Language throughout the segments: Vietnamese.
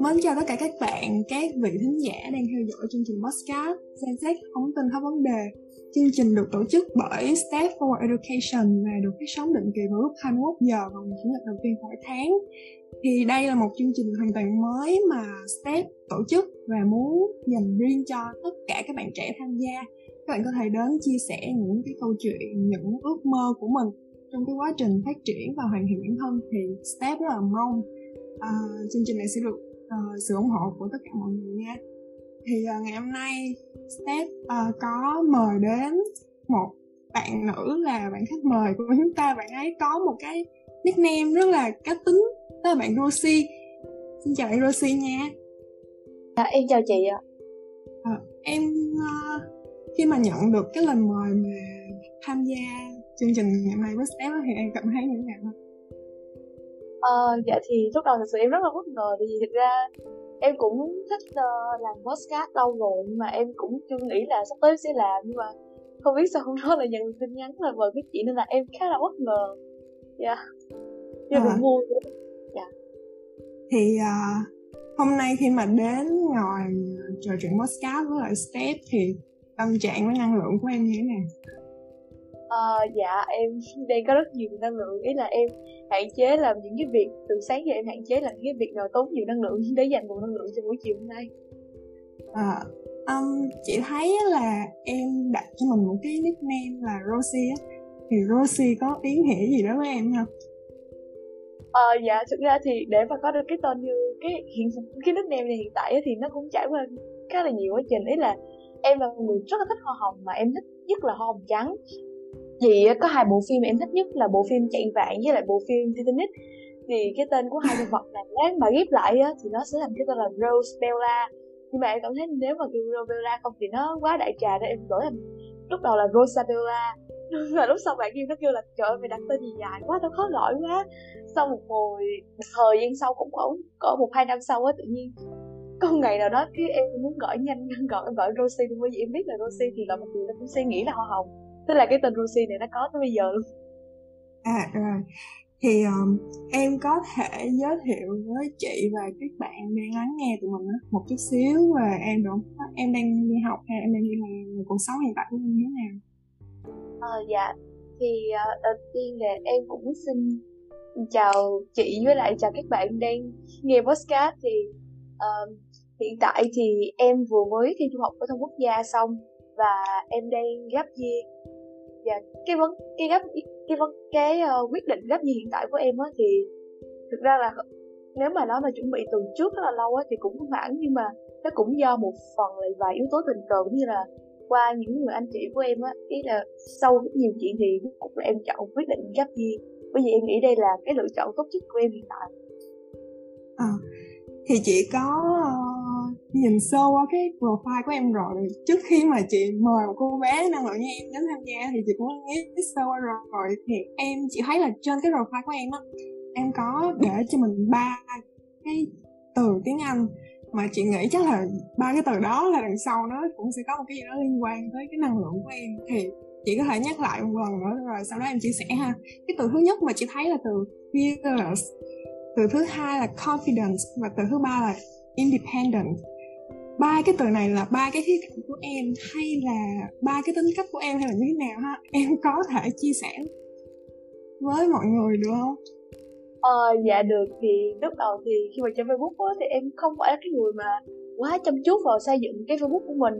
Mến chào tất cả các bạn, các vị thính giả đang theo dõi chương trình podcast xem xét phóng tin hết vấn đề. Chương trình được tổ chức bởi Staff for Education và được phát sóng định kỳ vào lúc 21 giờ vào ngày chủ nhật đầu tiên mỗi tháng. Thì đây là một chương trình hoàn toàn mới mà Staff tổ chức và muốn dành riêng cho tất cả các bạn trẻ tham gia. Các bạn có thể đến chia sẻ những cái câu chuyện, những ước mơ của mình trong cái quá trình phát triển và hoàn thiện bản thân thì Staff rất là mong uh, chương trình này sẽ được uh, sự ủng hộ của tất cả mọi người nha. Thì uh, ngày hôm nay Steph uh, có mời đến một bạn nữ là bạn khách mời của chúng ta. Bạn ấy có một cái nickname rất là cá tính đó là bạn Rosie. Xin chào bạn Rosie nha. À, em chào chị ạ. À, em uh, khi mà nhận được cái lời mời mà tham gia chương trình ngày nay với Steph thì em cảm thấy như thế nào Uh, dạ thì lúc đầu thật sự em rất là bất ngờ vì thực ra em cũng thích uh, làm podcast lâu rồi nhưng mà em cũng chưa nghĩ là sắp tới sẽ làm nhưng mà không biết sao hôm đó là nhận tin nhắn là mời cái chị nên là em khá là bất ngờ dạ yeah. nhưng à. vui dạ thì uh, hôm nay khi mà đến ngồi trò chuyện podcast với lại Step thì tâm trạng với năng lượng của em như thế nào? Uh, dạ em đang có rất nhiều năng lượng. Ý là em hạn chế làm những cái việc từ sáng giờ em hạn chế làm những cái việc nào tốn nhiều năng lượng để dành nguồn năng lượng cho buổi chiều hôm nay. À, um, chị thấy là em đặt cho mình một cái nickname là Rosie á. Thì Rosie có ý nghĩa gì đó với em không? Ờ dạ thực ra thì để mà có được cái tên như cái hiện cái nickname này hiện tại thì nó cũng trải qua khá là nhiều quá trình. Ý là em là người rất là thích hoa hồng mà em thích nhất là hoa hồng trắng thì có hai bộ phim em thích nhất là bộ phim chạy vạn với lại bộ phim Titanic. Thì cái tên của hai nhân vật này nếu mà ghép lại á, thì nó sẽ thành cái tên là Rose Bella nhưng mà em cảm thấy nếu mà kêu Rose Bella không thì nó quá đại trà nên em đổi thành lúc đầu là Rosabella. Nhưng mà lúc sau bạn kia nó kêu là trời ơi mày đặt tên gì dài quá tao khó gọi quá. Sau một hồi một thời gian sau cũng khoảng có một hai năm sau á tự nhiên có một ngày nào đó cái em muốn gọi nhanh gọi em gọi Rosie nhưng bởi vì em biết là Rosie thì gọi một người nó cũng suy nghĩ là hoa hồng tức là cái tên Lucy này nó có tới bây giờ luôn à rồi thì um, em có thể giới thiệu với chị và các bạn đang lắng nghe tụi mình một chút xíu về em được không? Em đang đi học hay em đang đi làm cuộc sống hiện tại của em như thế nào? À, dạ thì uh, đầu tiên là em cũng xin chào chị với lại chào các bạn đang nghe podcast thì uh, hiện tại thì em vừa mới thi trung học phổ thông quốc gia xong và em đang gấp year dạ cái vấn cái gấp cái vấn cái uh, quyết định gấp gì hiện tại của em á thì thực ra là nếu mà nói mà chuẩn bị từ trước rất là lâu á thì cũng không hẳn nhưng mà nó cũng do một phần là vài yếu tố tình cờ cũng như là qua những người anh chị của em á. Ý là sau rất nhiều chuyện thì cuối cùng là em chọn quyết định gấp gì? Bởi vì em nghĩ đây là cái lựa chọn tốt nhất của em hiện tại. À, thì chị có ờ, nhìn sơ qua cái profile của em rồi. Trước khi mà chị mời một cô bé năng lượng như em đến tham gia thì chị cũng nghĩ sơ qua rồi, rồi thì em chỉ thấy là trên cái profile của em á em có để cho mình ba cái từ tiếng Anh. Mà chị nghĩ chắc là ba cái từ đó là đằng sau nó cũng sẽ có một cái gì đó liên quan tới cái năng lượng của em. Thì chị có thể nhắc lại một lần nữa rồi sau đó em chia sẻ ha. Cái từ thứ nhất mà chị thấy là từ fearless từ thứ hai là confidence và từ thứ ba là independent ba cái từ này là ba cái khía cạnh của em hay là ba cái tính cách của em hay là như thế nào ha? Em có thể chia sẻ với mọi người được không? Ờ dạ được. Thì lúc đầu thì khi mà trên facebook á, thì em không phải là cái người mà quá chăm chút vào xây dựng cái facebook của mình.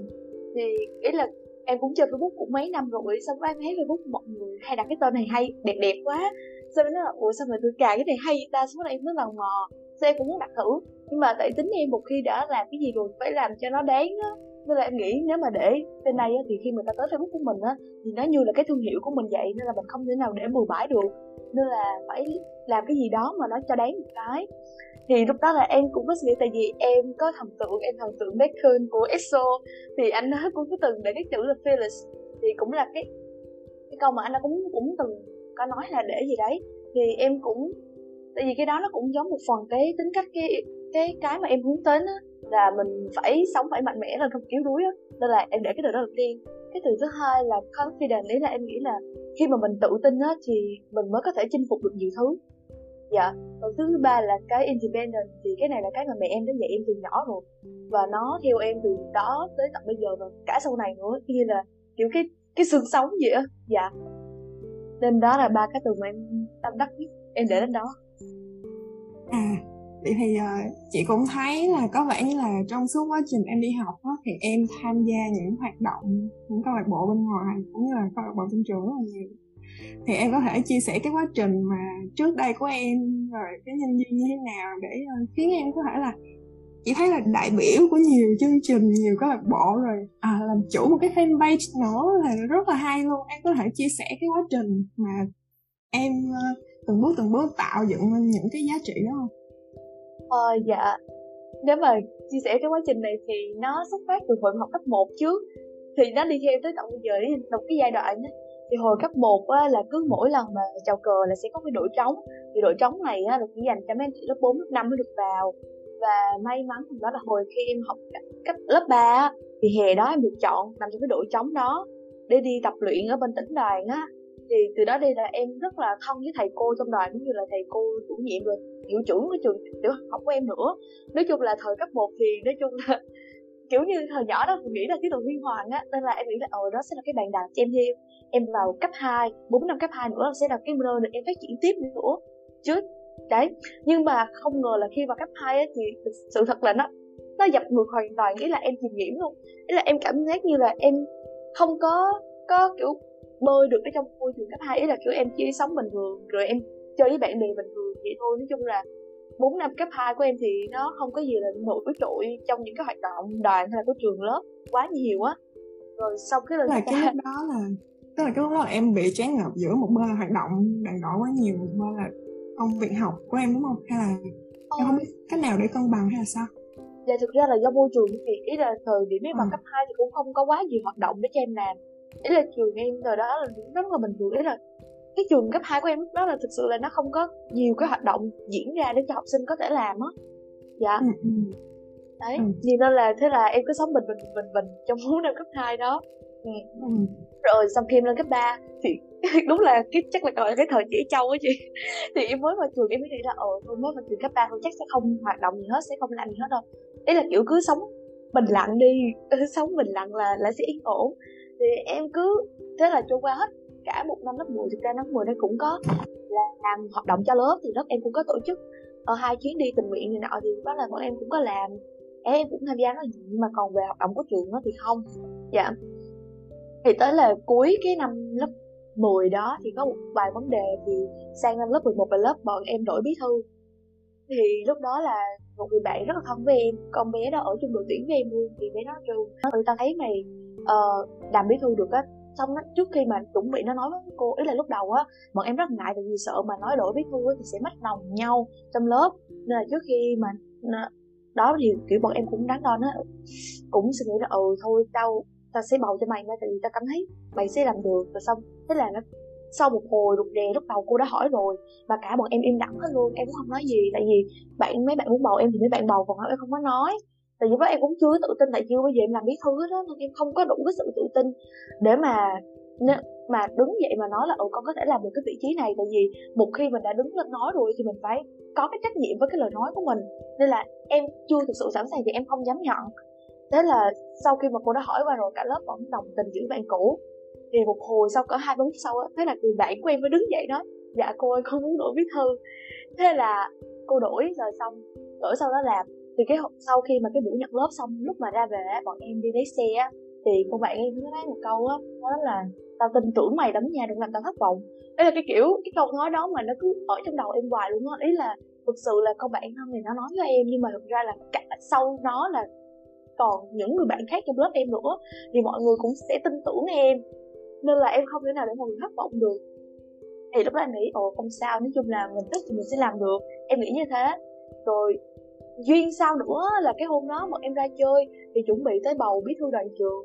Thì ý là em cũng chơi facebook cũng mấy năm rồi xong em thấy facebook mọi người hay đặt cái tên này hay đẹp đẹp quá sao rồi nó là ủa sao mà tôi cài cái này hay ta? Số này em mới lần mò sao em cũng muốn đặt thử. Nhưng mà tại tính em một khi đã làm cái gì rồi phải làm cho nó đáng á. Nên là em nghĩ nếu mà để tên này á, thì khi người ta tới facebook của mình á thì nó như là cái thương hiệu của mình vậy nên là mình không thể nào để bừa bãi được. Nên là phải làm cái gì đó mà nó cho đáng một cái. Thì lúc đó là em cũng có suy nghĩ tại vì em có thần tượng em thần tượng Bacon của EXO thì anh ấy cũng có từng để cái chữ là fearless. Thì cũng là cái cái câu mà anh ấy cũng cũng từng có nói là để gì đấy. Thì em cũng, tại vì cái đó nó cũng giống một phần cái tính cách cái cái cái mà em hướng đến á, là mình phải sống phải mạnh mẽ là không yếu đuối á. Nên là em để cái từ đó đầu tiên cái từ thứ hai là confident, ý là em nghĩ là khi mà mình tự tin á, thì mình mới có thể chinh phục được nhiều thứ. Dạ. Còn thứ ba là cái independent, thì cái này là cái mà mẹ em đã dạy em từ nhỏ rồi. Và nó theo em từ đó tới tận bây giờ và cả sau này nữa. Như là kiểu cái cái xương sống vậy á. Dạ nên đó là ba cái từ mà em tâm đắc nhất. Em để đến đó. À vậy thì uh, chị cũng thấy là có vẻ như là trong suốt quá trình em đi học đó, thì em tham gia những hoạt động những câu lạc bộ bên ngoài cũng như là câu lạc bộ trong trường rất là nhiều. Thì em có thể chia sẻ cái quá trình mà trước đây của em rồi cái nhân duyên như thế nào để uh, khiến em có thể là chỉ thấy là đại biểu của nhiều chương trình nhiều câu lạc bộ rồi. À, làm chủ một cái fanpage nữa là rất là hay luôn. Em có thể chia sẻ cái quá trình mà em ờ, từng bước từng bước tạo dựng những cái giá trị đó không? Ờ dạ. Nếu mà chia sẻ cái quá trình này thì nó xuất phát từ hồi học cấp 1 trước. Thì nó đi theo tới tận bây giờ đến một cái giai đoạn đó thì hồi cấp 1 á, là cứ mỗi lần mà chào cờ là sẽ có cái đội trống. Thì đội trống này á, là chỉ dành cho mấy anh chị lớp 4, lớp 5 mới được vào và may mắn đó là hồi khi em học cấp lớp 3 thì hè đó em được chọn nằm trong cái đội trống đó để đi tập luyện ở bên tỉnh đoàn á. Thì từ đó đây là em rất là thân với thầy cô trong đoàn, cũng như là thầy cô chủ nhiệm rồi, hiệu trưởng của trường tiểu học của em nữa. Nói chung là thời cấp 1 thì nói chung là kiểu như thời nhỏ đó mình nghĩ là cái đồ huy hoàng á, nên là em nghĩ là ồ đó sẽ là cái bàn đạp cho em thêm. Em vào cấp 2 4 năm cấp 2 nữa sẽ là cái nơi để em phát triển tiếp nữa. Chứ đấy nhưng mà không ngờ là khi vào cấp 2 á thì sự thật là nó nó dập ngược hoàn toàn ý là em chìm nhiễm luôn. Ý là em cảm giác như là em không có có kiểu bơi được ở trong môi trường cấp 2 ý là kiểu em chỉ sống bình thường rồi em chơi với bạn bè bình thường vậy thôi. Nói chung là 4 năm cấp 2 của em thì nó không có gì là nổi trội trong những cái hoạt động đoàn hay là của trường lớp quá nhiều á. Rồi sau cái lần là cái lúc đó là tức là cái lúc đó là em bị chán ngợp giữa một bên là hoạt động đoàn đội quá nhiều một bên là công việc học của em đúng không? Hay là em không biết cách nào để cân bằng hay là sao? Dạ thực ra là do môi trường thì ý là thời điểm em bằng ừ. cấp 2 thì cũng không có quá nhiều hoạt động để cho em làm. Ý là trường em thời đó là rất là bình thường. Ý là cái trường cấp 2 của em lúc đó là thực sự là nó không có nhiều cái hoạt động diễn ra để cho học sinh có thể làm á. Dạ. Ừ, ừ. đấy ừ. nên là thế là em cứ sống bình bình bình bình trong bốn năm cấp 2 đó ừ. Rồi, xong khi em lên cấp 3 thì đúng là cái, chắc là gọi là cái thời trẻ trâu á chị. Thì em mới vào trường em mới nghĩ là ờ tôi mới vào trường cấp 3 tôi chắc sẽ không hoạt động gì hết, sẽ không làm gì hết đâu. Đấy là, kiểu, cứ sống bình lặng đi ừ, sống bình lặng là là sẽ yên ổn. Thì em cứ, thế là trôi qua hết cả một năm lớp 10 thực ra năm 10 nó cũng có làm hoạt động cho lớp thì lớp em cũng có tổ chức ở hai chuyến đi tình nguyện này nọ, thì đó là bọn em cũng có làm. Em cũng tham gia nó nhưng mà còn về hoạt động của trường nó thì không. Dạ thì tới là cuối cái năm lớp 10 đó thì có một vài vấn đề thì sang năm lớp 11 và lớp bọn em đổi bí thư. Thì lúc đó là một người bạn rất là thân với em con bé đó ở trong đội tuyển với em luôn thì bé nó kêu người ừ, ta thấy mày uh, làm bí thư được á xong đó, trước khi mà chuẩn bị nó nói với cô ý là lúc đầu á bọn em rất ngại tại vì sợ mà nói đổi bí thư thì sẽ mất lòng nhau trong lớp. Nên là trước khi mà đó thì kiểu bọn em cũng đáng đo nó cũng suy nghĩ là ừ thôi tao tao sẽ bầu cho mày ngay tại vì tao cảm thấy mày sẽ làm được. Rồi xong, thế là nó, sau một hồi rụt rè, lúc đầu cô đã hỏi rồi và cả bọn em im lặng hết luôn, em cũng không nói gì, tại vì bạn, mấy bạn muốn bầu em thì mấy bạn bầu, còn em không có nói. Tại vì lúc em cũng chưa tự tin, tại chưa bây giờ em làm bí thư hết đó, nên em không có đủ cái sự tự tin để mà mà đứng dậy mà nói là ừ con có thể làm được cái vị trí này. Tại vì một khi mình đã đứng lên nói rồi thì mình phải có cái trách nhiệm với cái lời nói của mình. Nên là em chưa thực sự sẵn sàng thì em không dám nhận thế là sau khi mà cô đã hỏi qua rồi, cả lớp vẫn đồng tình giữ bạn cũ. Thì một hồi sau cỡ hai bốn sau á, thế là người bạn của em mới đứng dậy nói dạ cô ơi, con muốn đổi viết thư. Thế là cô đổi, rồi xong, đổi sau đó làm. Thì cái sau khi mà cái buổi nhận lớp xong, lúc mà ra về bọn em đi lấy xe á, thì cô bạn em mới nói một câu á đó là, tao tin tưởng mày lắm nha đừng làm tao thất vọng. Đấy là cái kiểu, cái câu nói đó mà nó cứ ở trong đầu em hoài luôn á. Ý là thực sự là con bạn thân thì nó nói với em, nhưng mà thực ra là cả sau nó là còn những người bạn khác trong lớp em nữa, thì mọi người cũng sẽ tin tưởng em. Nên là em không thể nào để mọi người thất vọng được. Thì lúc đó em nghĩ, ồ, không sao, nói chung là mình thích thì mình sẽ làm được. Em nghĩ như thế. Rồi, duyên sau nữa là cái hôm đó bọn em ra chơi, thì chuẩn bị tới bầu bí thư đoàn trường.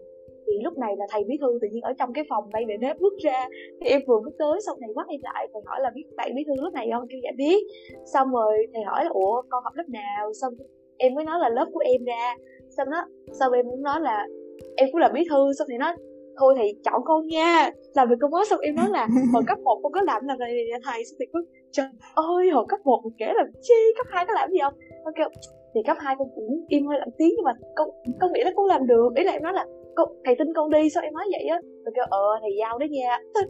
Thì lúc này là thầy bí thư tự nhiên ở trong cái phòng bay để nếp bước ra. Thì em vừa bước tới, xong thầy quát em lại, thầy hỏi là biết bạn bí thư lúc này không? Kêu dạ biết. Xong rồi thầy hỏi là, ủa, con học lớp nào? Xong em mới nói là lớp của em ra xong đó xong em muốn nói là em cũng là bí thư xong thì nó thôi thì chọn con nha làm việc công bố xong em nói là hồi cấp một con có làm là này thầy. Xong thì có trời ơi hồi cấp 1 mình kể là chi cấp 2 có làm gì không? Nó kêu thì cấp 2 con cũng im hơi lặng tiếng nhưng mà con con nghĩ là con làm được. Ý là em nói là con thầy tin con đi. Sao em nói vậy á rồi kêu ờ thầy giao đấy nha.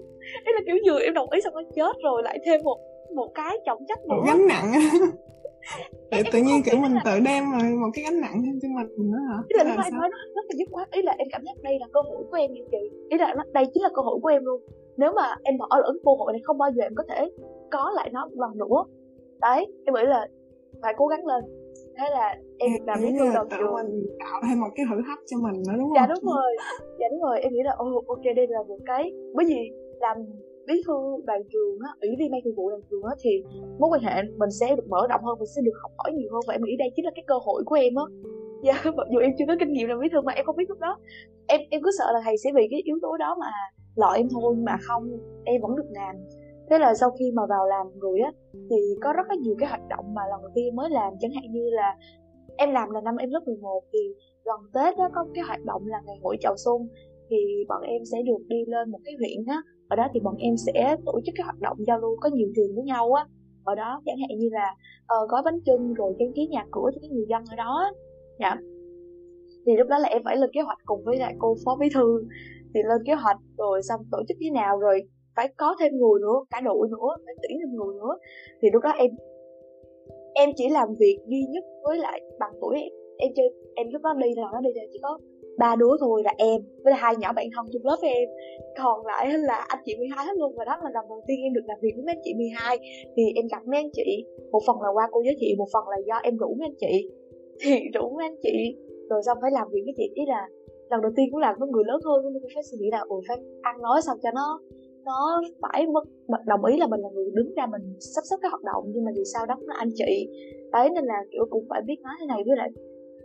Ý là kiểu vừa em đồng ý xong nó chết rồi lại thêm một một cái trọng trách nữa. Gánh nặng tự, tự nhiên kiểu mình tự đem một cái gánh nặng thêm cho mình nữa hả? Ý là em nói nó rất là dứt khoát ý là em cảm giác đây là cơ hội của em như chị ý là đây chính là cơ hội của em luôn. Nếu mà em bỏ lỡ cơ hội này không bao giờ em có thể có lại nó một lần nữa. Đấy em nghĩ là phải cố gắng lên. Thế là em làm bí thư đầu trường mình tạo thêm một cái thử thách cho mình nữa đúng dạ, không? dạ đúng rồi. Dạ đúng rồi. Em nghĩ là oh, ok đây là một cái bởi vì làm bí thư đoàn trường á, ủy viên ban thường vụ đoàn trường á, thì mối quan hệ mình sẽ được mở rộng hơn mình sẽ được học hỏi nhiều hơn. Và em nghĩ đây chính là cái cơ hội của em á. Dạ mặc dù em chưa có kinh nghiệm làm bí thư mà em không biết lúc đó. Em em cứ sợ là thầy sẽ vì cái yếu tố đó mà loại em thôi, mà không, em vẫn được làm. Thế là sau khi mà vào làm rồi á, thì có rất là nhiều cái hoạt động mà lần đầu tiên mới làm. Chẳng hạn như là em làm là năm em lớp 11 thì gần Tết á, có cái hoạt động là ngày hội chào xuân. Thì bọn em sẽ được đi lên một cái huyện á ở đó thì bọn em sẽ tổ chức cái hoạt động giao lưu có nhiều trường với nhau á. Ở đó chẳng hạn như là uh, gói bánh trưng rồi trang trí nhà cửa cho cái người dân ở đó dạ. Thì lúc đó là em phải lên kế hoạch cùng với lại cô phó bí thư. Thì lên kế hoạch rồi xong tổ chức thế nào rồi phải có thêm người nữa cả đội nữa phải tuyển thêm người nữa. Thì lúc đó em em chỉ làm việc duy nhất với lại bằng tuổi em em chơi em lúc đó đi là nó đi là chỉ có ba đứa thôi là em, với là hai nhỏ bạn thân trong lớp với em. Còn lại là anh chị 12 hết luôn, và đó là lần đầu tiên em được làm việc với mấy anh chị 12 thì em gặp mấy anh chị, một phần là qua cô giới thiệu, một phần là do em rủ mấy anh chị. Thì rủ mấy anh chị, rồi xong phải làm việc với chị. Ý là lần đầu tiên cũng làm với người lớn hơn nên mình phải suy nghĩ là ủa phải ăn nói sao cho nó nó phải mất đồng ý là mình là người đứng ra mình sắp xếp cái hoạt động, nhưng mà vì sao đó là anh chị. Đấy, nên là kiểu cũng phải biết nói thế này. Với lại,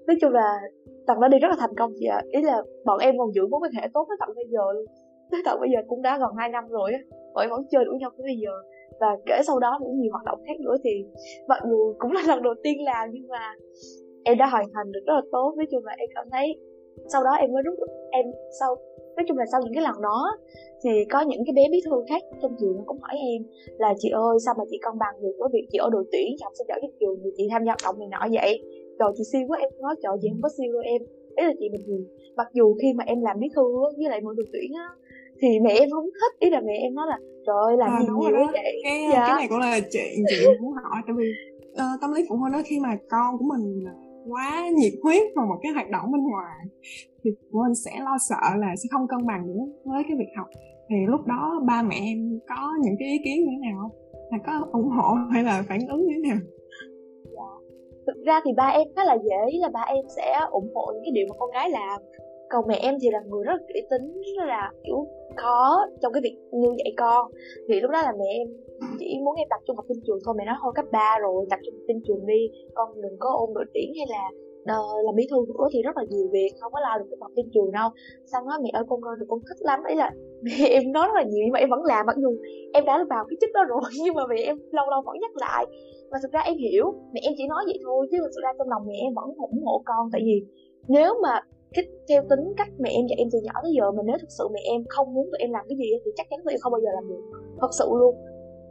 nói chung là tầng đó đi rất là thành công chị ạ. Ý là bọn em còn giữ mối quan hệ tốt với tận bây giờ luôn. Tới tận bây giờ cũng đã gần 2 năm rồi á, bọn em vẫn chơi đuổi nhau tới bây giờ. Và kể sau đó cũng nhiều hoạt động khác nữa thì mặc dù cũng là lần đầu tiên làm, nhưng mà em đã hoàn thành được rất là tốt. Nói chung là em cảm thấy sau đó em mới rút em sau, nói chung là sau những cái lần đó thì có những cái bé bí thư khác trong trường nó cũng hỏi em là, chị ơi, sao mà chị cân bằng được với việc chị ở đội tuyển, chị học sinh giỏi trong trường thì chị tham gia hoạt động này nọ vậy? Trời chị siêu quá em nói trời chị không có siêu đâu em. Ý là chị bình thường mặc dù khi mà em làm bí thư với lại mọi đội tuyển á thì mẹ em không thích ý là mẹ em nói là trời ơi làm à, gì nhiều quá vậy? Cái, dạ. cái này cũng là chuyện chị muốn hỏi tại vì uh, tâm lý phụ huynh đó khi mà con của mình quá nhiệt huyết vào một cái hoạt động bên ngoài thì phụ huynh sẽ lo sợ là sẽ không cân bằng nữa với cái việc học. Thì lúc đó ba mẹ em có những cái ý kiến như thế nào là có ủng hộ hay là phản ứng như thế nào thực ra thì ba em khá là dễ là ba em sẽ ủng hộ những cái điều mà con gái làm. Còn mẹ em thì là người rất là kỹ tính, rất là, kiểu khó trong cái việc nuôi dạy con. Thì lúc đó là mẹ em chỉ muốn em tập trung học trên trường thôi, mẹ nói thôi, cấp 3 rồi, tập trung học trên trường đi, con đừng có ôn đội tuyển hay là uh, làm bí thư nữa thì rất là nhiều việc không có lo được việc học trên trường đâu. Xong nói mẹ ơi con ơi con thích lắm. Ấy là mẹ em nói rất là nhiều nhưng mà em vẫn làm mặc dù em đã vào cái chức đó rồi nhưng mà mẹ em lâu lâu vẫn nhắc lại. Mà thực ra em hiểu mẹ em chỉ nói vậy thôi chứ thực ra trong lòng mẹ em vẫn ủng hộ con. Tại vì nếu mà cái theo tính cách mẹ em dạy em từ nhỏ tới giờ mà nếu thực sự mẹ em không muốn tụi em làm cái gì thì chắc chắn tụi em không bao giờ làm được. Thật sự luôn.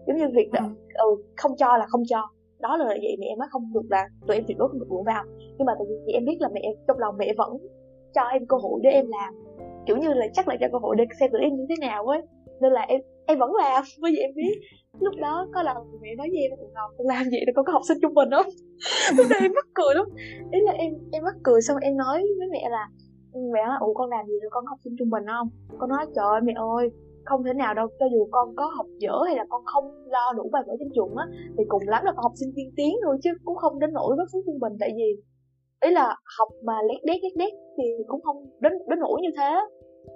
Giống như việc đó, ừ. ừ, không cho là không cho đó là vậy mẹ em nói không được là tụi em tuyệt đối không được đụng vào. Nhưng mà tại vì em biết là mẹ em trong lòng mẹ vẫn cho em cơ hội để em làm. Kiểu như là chắc là cho cơ hội để xem tụi em như thế nào ấy. Nên là em em vẫn làm, bởi vì em biết. Lúc đó có lần mẹ nói với em là, ngọc, con làm vậy là con có học sinh trung bình không lúc đó em mắc cười lắm. Ý là em em mắc cười xong em nói với mẹ là, mẹ nói ủa con làm gì rồi con học sinh trung bình không? Con nói, trời ơi, mẹ ơi không thể nào đâu. Cho dù con có học dở hay là con không lo đủ bài vở trên trường á thì cùng lắm là con học sinh tiên tiến thôi chứ cũng không đến nỗi với phú trung bình. Tại vì ý là học mà lét đét lét đét thì cũng không đến đến nỗi như thế.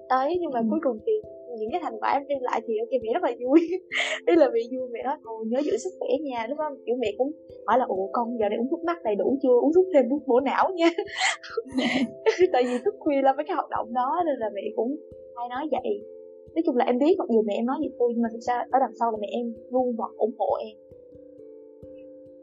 Đấy nhưng mà ừ. cuối cùng thì những cái thành quả em đem lại thì ok mẹ rất là vui. Ý là mẹ vui mẹ nói thôi nhớ giữ sức khỏe nha. Đúng không kiểu mẹ cũng hỏi là ủa con giờ này uống thuốc bắc đầy đủ chưa? Uống thuốc thêm thuốc bổ não nha. Tại vì thức khuya là mấy cái hoạt động đó nên là mẹ cũng hay nói vậy nói chung là em biết mặc dù mẹ em nói gì tôi nhưng mà thực ra ở đằng sau là mẹ em luôn vẫn ủng hộ em.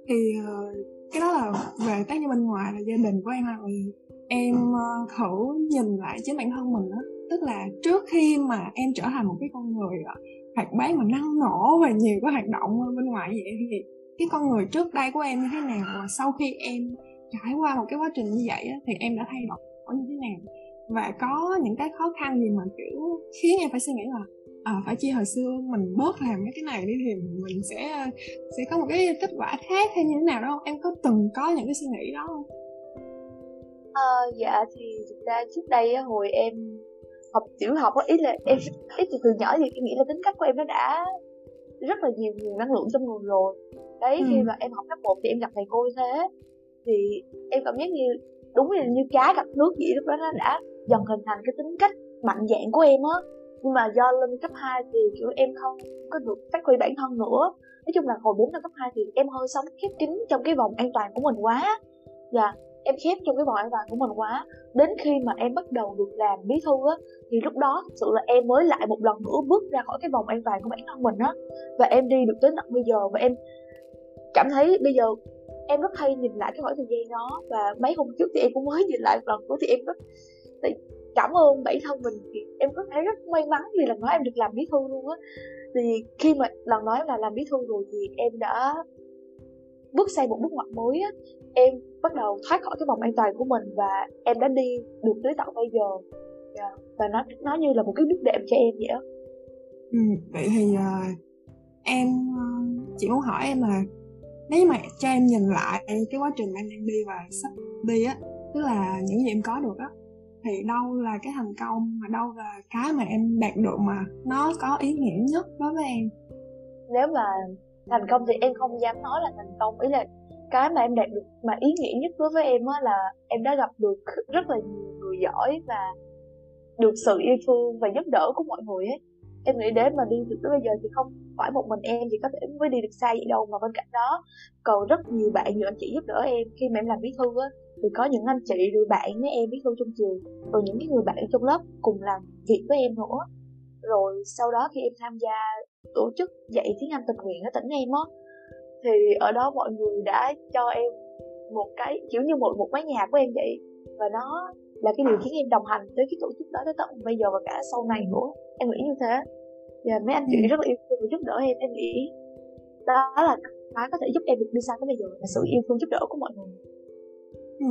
Thì ờ, cái đó là về tác nhân bên ngoài là gia đình của em rồi em ờ, thử nhìn lại chính bản thân mình đó tức là trước khi mà em trở thành một cái con người ờ, hoạt bát mà năng nổ và nhiều cái hoạt động bên ngoài vậy thì cái con người trước đây của em như thế nào và sau khi em trải qua một cái quá trình như vậy thì em đã thay đổi như thế nào? Và có những cái khó khăn gì mà kiểu khiến em phải suy nghĩ là à, phải chi hồi xưa mình bớt làm mấy cái này đi thì mình sẽ sẽ có một cái kết quả khác hay như thế nào? Đó em có từng có những cái suy nghĩ đó không? À, dạ thì thực ra trước đây hồi em học tiểu học á ý là em ý từ từ nhỏ thì em nghĩ là tính cách của em nó đã rất là nhiều nguồn năng lượng trong người rồi. Đấy ừ. khi mà em học cấp một thì em gặp thầy cô như thế thì em cảm giác như đúng là như cá gặp nước vậy lúc đó nó đã dần hình thành cái tính cách mạnh dạng của em á. Nhưng mà do lên cấp 2 thì kiểu em không có được phát huy bản thân nữa. Nói chung là hồi 4 năm cấp 2 thì em hơi sống khép kín trong cái vòng an toàn của mình quá. Và em khép trong cái vòng an toàn của mình quá. Đến khi mà em bắt đầu được làm bí thư á, thì lúc đó thực sự là em mới lại một lần nữa bước ra khỏi cái vòng an toàn của bản thân mình á. Và em đi được tới tận bây giờ và em cảm thấy bây giờ em rất hay nhìn lại cái khoảng thời gian đó. Và mấy hôm trước thì em cũng mới nhìn lại một lần nữa thì em rất cảm ơn bản thân mình. Thì em có thấy rất may mắn vì lần đó em được làm bí thư luôn á. Thì khi mà lần nói là làm bí thư rồi thì em đã bước sang một bước ngoặt mới á. Em bắt đầu thoát khỏi cái vòng an toàn của mình và em đã đi được tới tận bây giờ. Yeah. Và nó nó như là một cái bước đệm cho em vậy á. Ừ, vậy thì uh, em ờ, uh, chỉ muốn hỏi em là nếu mà cho em nhìn lại cái quá trình em đang đi và sắp đi á tức là những gì em có được á thì đâu là cái thành công mà đâu là cái mà em đạt được mà nó có ý nghĩa nhất đối với em. Nếu mà thành công thì em không dám nói là thành công. Ý là cái mà em đạt được, mà ý nghĩa nhất đối với em á là em đã gặp được rất là nhiều người giỏi và được sự yêu thương và giúp đỡ của mọi người ấy. Em nghĩ đến mà đi được tới bây giờ thì không phải một mình em chỉ có thể mới đi được xa vậy đâu, mà bên cạnh đó còn rất nhiều bạn nhiều anh chị giúp đỡ em khi mà em làm bí thư á thì có những anh chị rồi bạn với em bí thư trong trường rồi những cái người bạn trong lớp cùng làm việc với em nữa. Rồi sau đó khi em tham gia tổ chức dạy tiếng Anh tình nguyện ở tỉnh em á thì ở đó mọi người đã cho em một cái kiểu như một một mái nhà của em vậy. Và nó là cái điều khiến em đồng hành tới cái tổ chức đó tới tận bây giờ và cả sau này nữa. Em nghĩ như thế. Và mấy anh chị ừ. rất là yêu thương và giúp đỡ em em nghĩ đó là cái có thể giúp em được đi xa tới bây giờ là sự yêu thương giúp đỡ của mọi người ừ.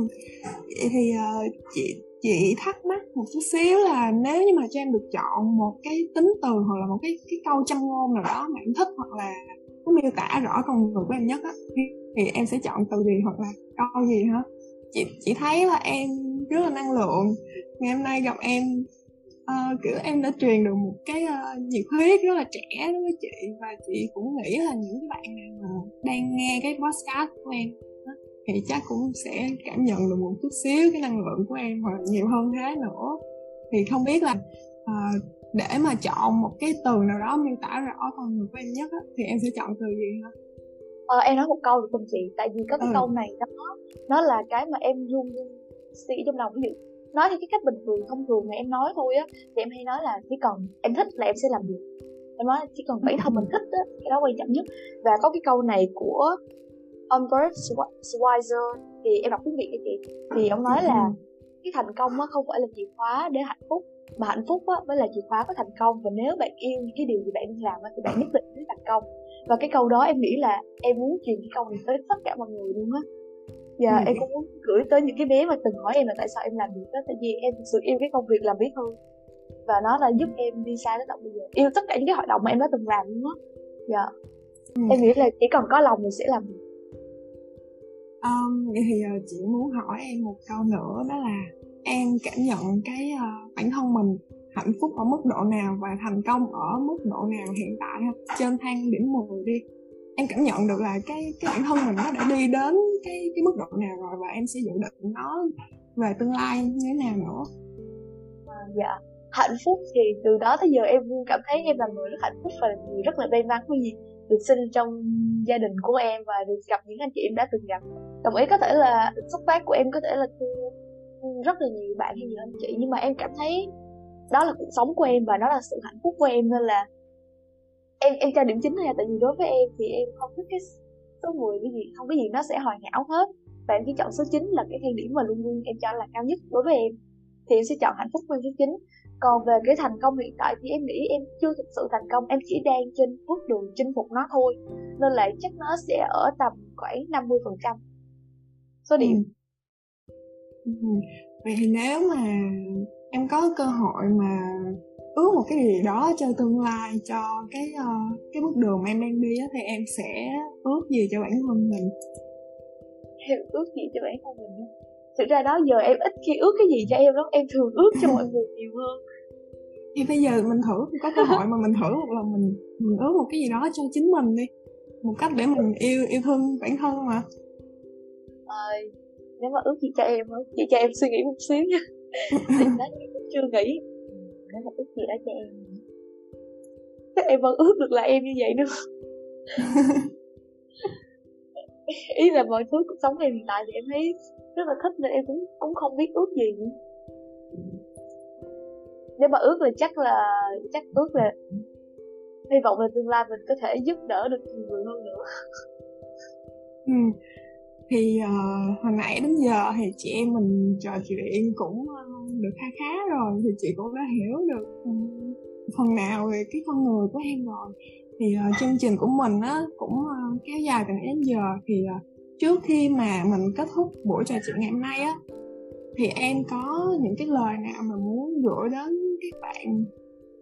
vậy thì uh, chị chị thắc mắc một chút xíu là nếu như mà cho em được chọn một cái tính từ hoặc là một cái cái câu châm ngôn nào đó mà em thích hoặc là nó miêu tả rõ con người của em nhất á thì em sẽ chọn từ gì hoặc là câu gì hả chị chị thấy là em rất là năng lượng ngày hôm nay gặp em uh, kiểu em đã truyền được một cái uh, nhiệt huyết rất là trẻ đối với chị và chị cũng nghĩ là những cái bạn nào mà đang nghe cái podcast của em thì chắc cũng sẽ cảm nhận được một chút xíu cái năng lượng của em hoặc nhiều hơn thế nữa thì không biết là uh, để mà chọn một cái từ nào đó miêu tả rõ con người của em nhất á, thì em sẽ chọn từ gì hả? Ờ, em nói một câu được không chị? Tại vì có cái ừ. câu này đó nó là cái mà em luôn suy trong lòng ví dụ nói theo cái cách bình thường thông thường mà em nói thôi á thì em hay nói là chỉ cần em thích là em sẽ làm được em nói chỉ cần bản thân mình thích á cái đó quan trọng nhất và có cái câu này của Albert Schweitzer. Thì em đọc tiếng Việt cho chị. Thì ông nói là cái thành công á không phải là chìa khóa để hạnh phúc mà hạnh phúc á mới là chìa khóa của thành công. Và nếu bạn yêu những cái điều gì bạn đang làm á thì bạn nhất định sẽ thành công. Và cái câu đó em nghĩ là em muốn truyền cái câu này tới tất cả mọi người luôn á. Và ừ. em cũng muốn gửi tới những cái bé mà từng hỏi em là tại sao em làm việc đó tại vì em thực sự yêu cái công việc làm bí thư và nó là giúp em đi xa đến tận bây giờ. Yêu tất cả những cái hoạt động mà em đã từng làm luôn á. Dạ. Ừ. em nghĩ là chỉ cần có lòng thì sẽ làm được um, vậy thì uh, chị muốn hỏi em một câu nữa đó là em cảm nhận cái uh, bản thân mình hạnh phúc ở mức độ nào và thành công ở mức độ nào hiện tại ha? Trên thang điểm 10 đi. Em cảm nhận được là cái cái bản thân mình nó đã đi đến cái cái mức độ nào rồi và em sẽ dự định nó về tương lai như thế nào nữa? À, dạ. Hạnh phúc thì từ đó tới giờ em luôn cảm thấy em là người rất hạnh phúc và người rất là may mắn vì được sinh trong gia đình của em và được gặp những anh chị em đã từng gặp. Đồng ý có thể là xuất phát của em có thể là rất là nhiều bạn hay nhiều anh chị, nhưng mà em cảm thấy đó là cuộc sống của em và đó là sự hạnh phúc của em, nên là em em cho điểm chính này tại vì đối với em thì em không thích cái số 10 cái gì, không cái gì nó sẽ hoàn hảo hết. Và em chỉ chọn số 9 là cái thang điểm mà luôn luôn em cho là cao nhất đối với em. Thì em sẽ chọn hạnh phúc nguyên số 9 còn về cái thành công hiện tại thì em nghĩ em chưa thực sự thành công em chỉ đang trên bước đường chinh phục nó thôi. Nên là chắc nó sẽ ở tầm khoảng 50 phần trăm. Số điểm. Ừ. Ừ. vậy thì nếu mà em có cơ hội mà ước một cái gì đó cho tương lai cho cái uh, cái bước đường mà em đang đi á thì em sẽ ước gì cho bản thân mình? Em ước gì cho bản thân mình thực ra đó giờ em ít khi ước cái gì cho em lắm em thường ước cho mọi người nhiều hơn. Thì bây giờ mình thử có cơ hội mà mình thử một lần mình mình ước một cái gì đó cho chính mình đi một cách để mình yêu yêu thương bản thân mà. À, nếu mà ước gì cho em chị cho em suy nghĩ một xíu nha. Đó cũng chưa nghĩ. Nếu mà ước gì đó cho em chắc em vẫn ước được là em như vậy nữa. Ý là mọi thứ cuộc sống em hiện tại thì em thấy rất là thích nên em cũng cũng không biết ước gì nếu mà ước là chắc là chắc ước là hy vọng là tương lai mình có thể giúp đỡ được nhiều người hơn nữa. Ừ. thì uh, hồi nãy đến giờ thì chị em mình trò chuyện cũng uh, được khá khá rồi thì chị cũng đã hiểu được um, phần nào về cái con người của em rồi. Thì uh, chương trình của mình á cũng uh, kéo dài từ nãy đến giờ thì uh, trước khi mà mình kết thúc buổi trò chuyện ngày hôm nay á thì em có những cái lời nào mà muốn gửi đến các bạn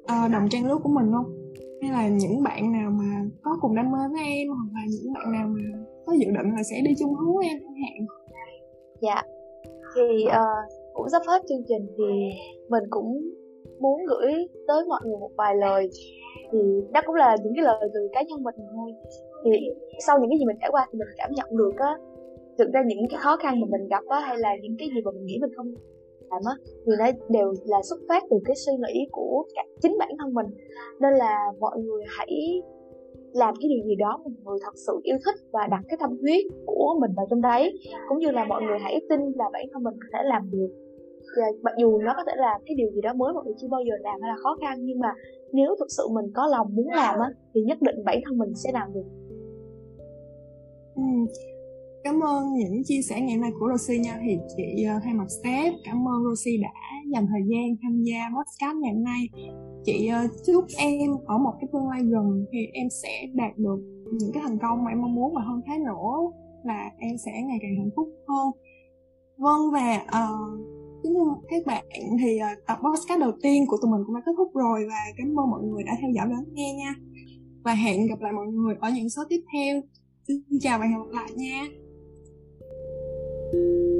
uh, đồng trang lứa của mình không? Hay là những bạn nào mà có cùng đam mê với em hoặc là những bạn nào mà có dự định là sẽ đi chung hướng với em chẳng hạn? Dạ. Thì uh, cũng sắp hết chương trình thì mình cũng muốn gửi tới mọi người một vài lời. Thì đó cũng là những cái lời từ cá nhân mình thôi thì sau những cái gì mình trải qua thì mình cảm nhận được á, thực ra những cái khó khăn mà mình gặp á, hay là những cái gì mà mình nghĩ mình không làm á, thì nó đều là xuất phát từ cái suy nghĩ của cả chính bản thân mình. Nên là mọi người hãy làm cái điều gì đó mà mọi người thật sự yêu thích và đặt cái tâm huyết của mình vào trong đấy. Cũng như là mọi người hãy tin là bản thân mình có thể làm được. Và mặc dù nó có thể là cái điều gì đó mới mọi người chưa bao giờ làm hay là khó khăn, nhưng mà nếu thực sự mình có lòng muốn làm á, thì nhất định bản thân mình sẽ làm được ừ. Cảm ơn những chia sẻ ngày hôm nay của Rosie nha. Thì chị ờ, thay mặt step cảm ơn Rosie đã dành thời gian tham gia podcast ngày hôm nay. Chị ờ, chúc em ở một cái tương lai gần thì em sẽ đạt được những cái thành công mà em mong muốn và hơn thế nữa là em sẽ ngày càng hạnh phúc hơn. Vâng và uh, kính thưa các bạn thì uh, tập podcast đầu tiên của tụi mình cũng đã kết thúc rồi và cảm ơn mọi người đã theo dõi và lắng nghe nha. Và hẹn gặp lại mọi người ở những số tiếp theo xin chào và hẹn gặp lại nha Thank you.